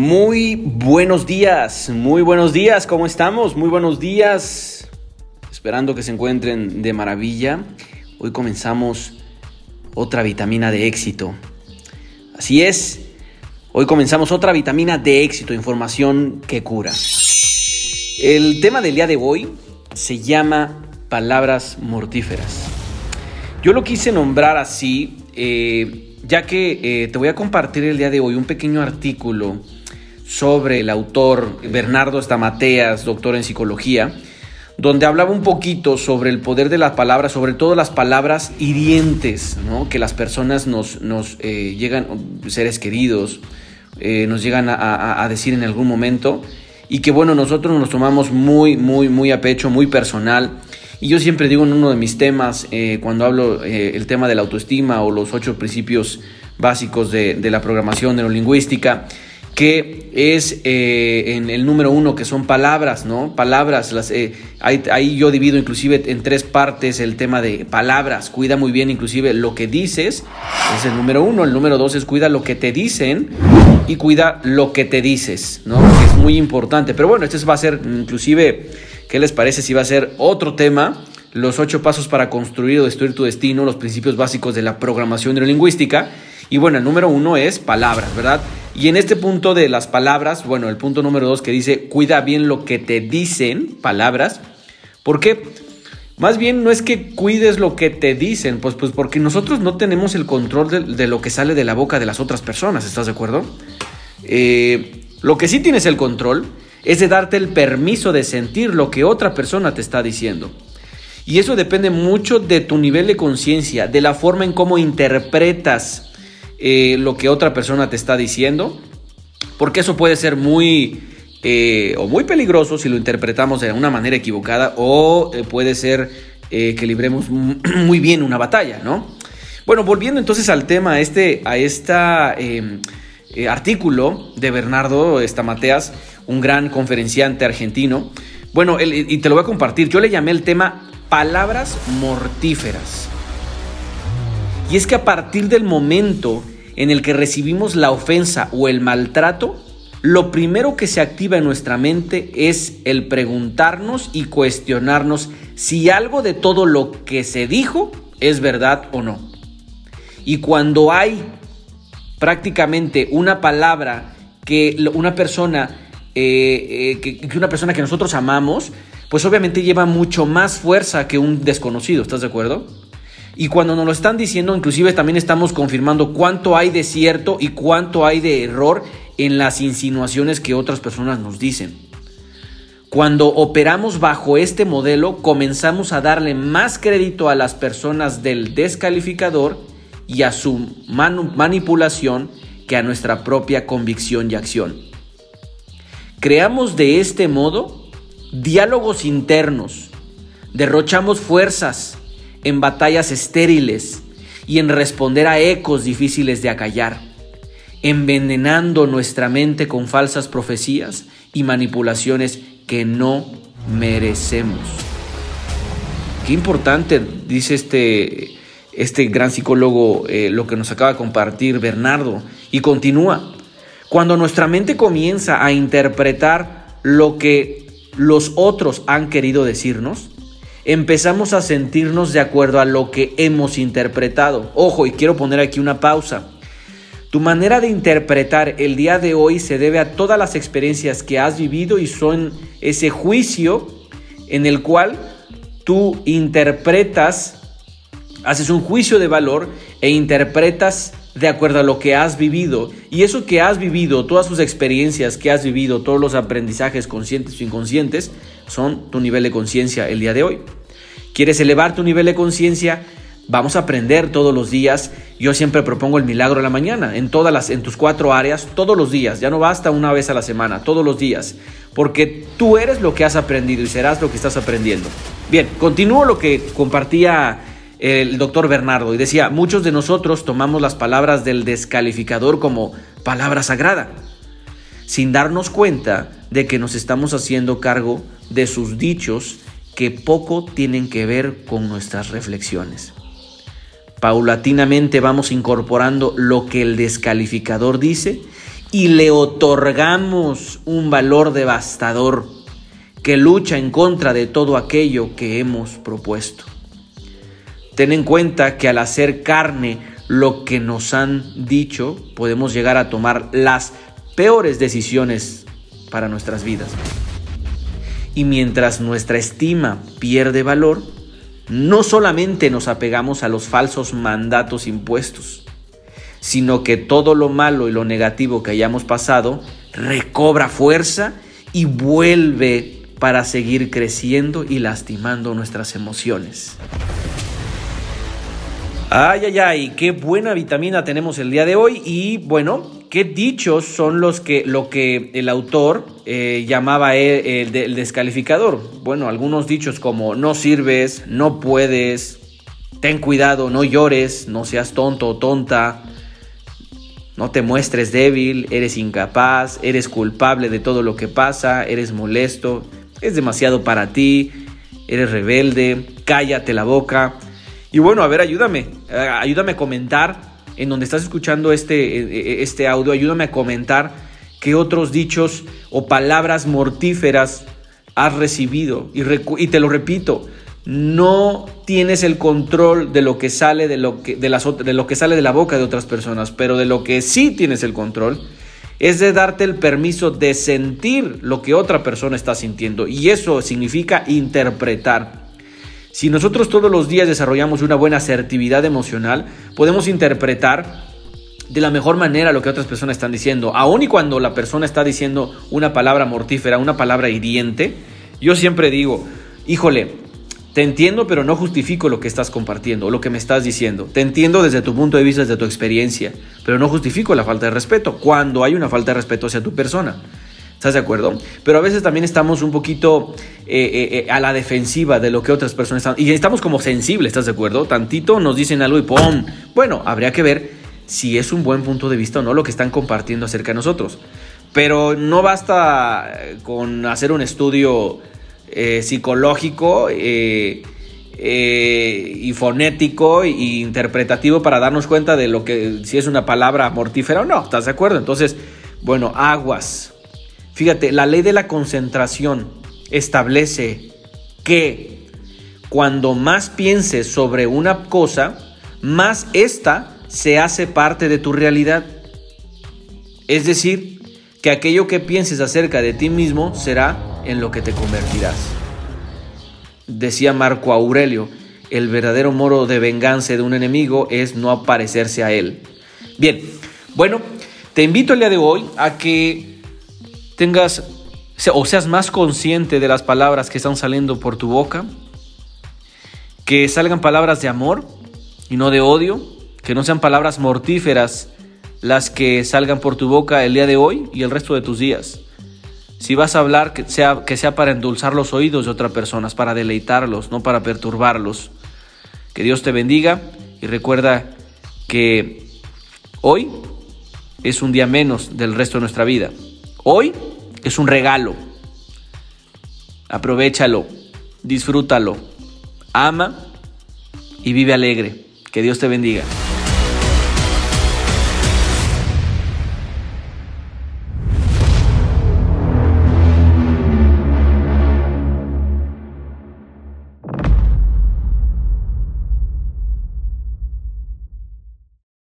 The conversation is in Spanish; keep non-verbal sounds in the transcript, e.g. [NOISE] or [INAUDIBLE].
Muy buenos días, muy buenos días, ¿cómo estamos? Muy buenos días, esperando que se encuentren de maravilla. Hoy comenzamos otra vitamina de éxito. Así es, hoy comenzamos otra vitamina de éxito, información que cura. El tema del día de hoy se llama palabras mortíferas. Yo lo quise nombrar así, eh, ya que eh, te voy a compartir el día de hoy un pequeño artículo sobre el autor Bernardo Stamateas, doctor en psicología, donde hablaba un poquito sobre el poder de las palabras, sobre todo las palabras hirientes, que las personas nos, nos eh, llegan, seres queridos, eh, nos llegan a, decir en algún momento, y que bueno, nosotros nos tomamos muy, muy, muy a pecho, muy personal. Y yo siempre digo en uno de mis temas, eh, cuando hablo el tema de la autoestima o los ocho principios básicos de, de la programación neurolingüística, que es eh, en el número uno, que son palabras, ¿no? Palabras, las, eh, ahí, yo divido inclusive en tres partes el tema de palabras, cuida muy bien inclusive lo que dices, es el número uno, el número dos es cuida lo que te dicen y cuida lo que te dices, ¿no? es muy importante, pero bueno, este va a ser inclusive, ¿qué les parece si va a ser otro tema? Los ocho pasos para construir o destruir tu destino, los principios básicos de la programación neurolingüística. Y bueno, el número uno es palabras, ¿verdad? Y en este punto de las palabras, bueno, el punto número dos que dice, cuida bien lo que te dicen, palabras. ¿Por qué? Más bien no es que cuides lo que te dicen, pues, pues porque nosotros no tenemos el control de, lo que sale de la boca de las otras personas, ¿estás de acuerdo? Eh, lo que sí tienes el control es de darte el permiso de sentir lo que otra persona te está diciendo. Y eso depende mucho de tu nivel de conciencia, de la forma en cómo interpretas eh, lo que otra persona te está diciendo, porque eso puede ser muy eh, o muy peligroso si lo interpretamos de una manera equivocada o eh, puede ser que libremos [CLEARS THROAT] muy bien una batalla, ¿no? Bueno, volviendo entonces al tema, a este, a esta em, artículo de Bernardo Estamateas, un gran conferenciante argentino. Bueno, y te lo voy a compartir. Yo le llamé el tema palabras mortíferas. Y es que a partir del momento en el que recibimos la ofensa o el maltrato, lo primero que se activa en nuestra mente es el preguntarnos y cuestionarnos si algo de todo lo que se dijo es verdad o no. Y cuando hay prácticamente una palabra que una persona, eh, eh, que una persona que nosotros amamos, pues obviamente lleva mucho más fuerza que un desconocido, ¿estás de acuerdo? Y cuando nos lo están diciendo, inclusive también estamos confirmando cuánto hay de cierto y cuánto hay de error en las insinuaciones que otras personas nos dicen. Cuando operamos bajo este modelo, comenzamos a darle más crédito a las personas del descalificador y a su manipulación que a nuestra propia convicción y acción. Creamos de este modo diálogos internos, derrochamos fuerzas, en batallas estériles y en responder a ecos difíciles de acallar, envenenando nuestra mente con falsas profecías y manipulaciones que no merecemos. Qué importante, dice este, este gran psicólogo, eh, lo que nos acaba de compartir Bernardo, y continúa. Cuando nuestra mente comienza a interpretar lo que los otros han querido decirnos, empezamos a sentirnos de acuerdo a lo que hemos interpretado. Ojo, y quiero poner aquí una pausa. Tu manera de interpretar el día de hoy se debe a todas las experiencias que has vivido y son ese juicio en el cual tú interpretas, haces un juicio de valor e interpretas de acuerdo a lo que has vivido. Y eso que has vivido, todas sus experiencias que has vivido, todos los aprendizajes conscientes o inconscientes, son tu nivel de conciencia el día de hoy. ¿Quieres elevar tu nivel de conciencia? Vamos a aprender todos los días. Yo siempre propongo el milagro de la mañana, en todas las, en tus cuatro áreas, todos los días. Ya no basta una vez a la semana, todos los días. Porque tú eres lo que has aprendido y serás lo que estás aprendiendo. Bien, continúo lo que compartía el doctor Bernardo y decía, muchos de nosotros tomamos las palabras del descalificador como palabra sagrada, sin darnos cuenta de que nos estamos haciendo cargo de sus dichos que poco tienen que ver con nuestras reflexiones. Paulatinamente vamos incorporando lo que el descalificador dice y le otorgamos un valor devastador que lucha en contra de todo aquello que hemos propuesto. Ten en cuenta que al hacer carne lo que nos han dicho, podemos llegar a tomar las peores decisiones para nuestras vidas. Y mientras nuestra estima pierde valor, no solamente nos apegamos a los falsos mandatos impuestos, sino que todo lo malo y lo negativo que hayamos pasado recobra fuerza y vuelve para seguir creciendo y lastimando nuestras emociones. Ay, ay, ay, qué buena vitamina tenemos el día de hoy y bueno, qué dichos son los que, lo que el autor eh, llamaba el, el descalificador. Bueno, algunos dichos como no sirves, no puedes, ten cuidado, no llores, no seas tonto o tonta, no te muestres débil, eres incapaz, eres culpable de todo lo que pasa, eres molesto, es demasiado para ti, eres rebelde, cállate la boca. Y bueno, a ver, ayúdame, eh, ayúdame a comentar en donde estás escuchando este, eh, este audio, ayúdame a comentar qué otros dichos o palabras mortíferas has recibido. Y, te lo repito, no tienes el control de lo que sale de lo que, de lo que sale de la boca de otras personas, pero de lo que sí tienes el control es de darte el permiso de sentir lo que otra persona está sintiendo y eso significa interpretar. Si nosotros todos los días desarrollamos una buena asertividad emocional, podemos interpretar de la mejor manera lo que otras personas están diciendo. Aun y cuando la persona está diciendo una palabra mortífera, una palabra hiriente, yo siempre digo, híjole, te entiendo, pero no justifico lo que estás compartiendo, lo que me estás diciendo. Te entiendo desde tu punto de vista, desde tu experiencia, pero no justifico la falta de respeto cuando hay una falta de respeto hacia tu persona. ¿Estás de acuerdo? Pero a veces también estamos un poquito eh, eh, eh, a la defensiva de lo que otras personas están. Y estamos como sensibles, ¿estás de acuerdo? Tantito nos dicen algo y ¡pum! Bueno, habría que ver si es un buen punto de vista o no lo que están compartiendo acerca de nosotros. Pero no basta con hacer un estudio eh, psicológico y fonético e interpretativo para darnos cuenta de lo que si es una palabra mortífera o no. ¿Estás de acuerdo? Entonces, bueno, aguas. Fíjate, la ley de la concentración establece que cuando más pienses sobre una cosa, más esta se hace parte de tu realidad. Es decir, que aquello que pienses acerca de ti mismo será en lo que te convertirás. Decía Marco Aurelio, el verdadero moro de venganza de un enemigo es no aparecerse a él. Bien, bueno, te invito el día de hoy a que tengas o seas más consciente de las palabras que están saliendo por tu boca, que salgan palabras de amor y no de odio, que no sean palabras mortíferas las que salgan por tu boca el día de hoy y el resto de tus días. Si vas a hablar, que sea, que sea para endulzar los oídos de otras personas, para deleitarlos, no para perturbarlos. Que Dios te bendiga y recuerda que hoy es un día menos del resto de nuestra vida. Hoy es un regalo. Aprovechalo, disfrútalo, ama y vive alegre. Que Dios te bendiga.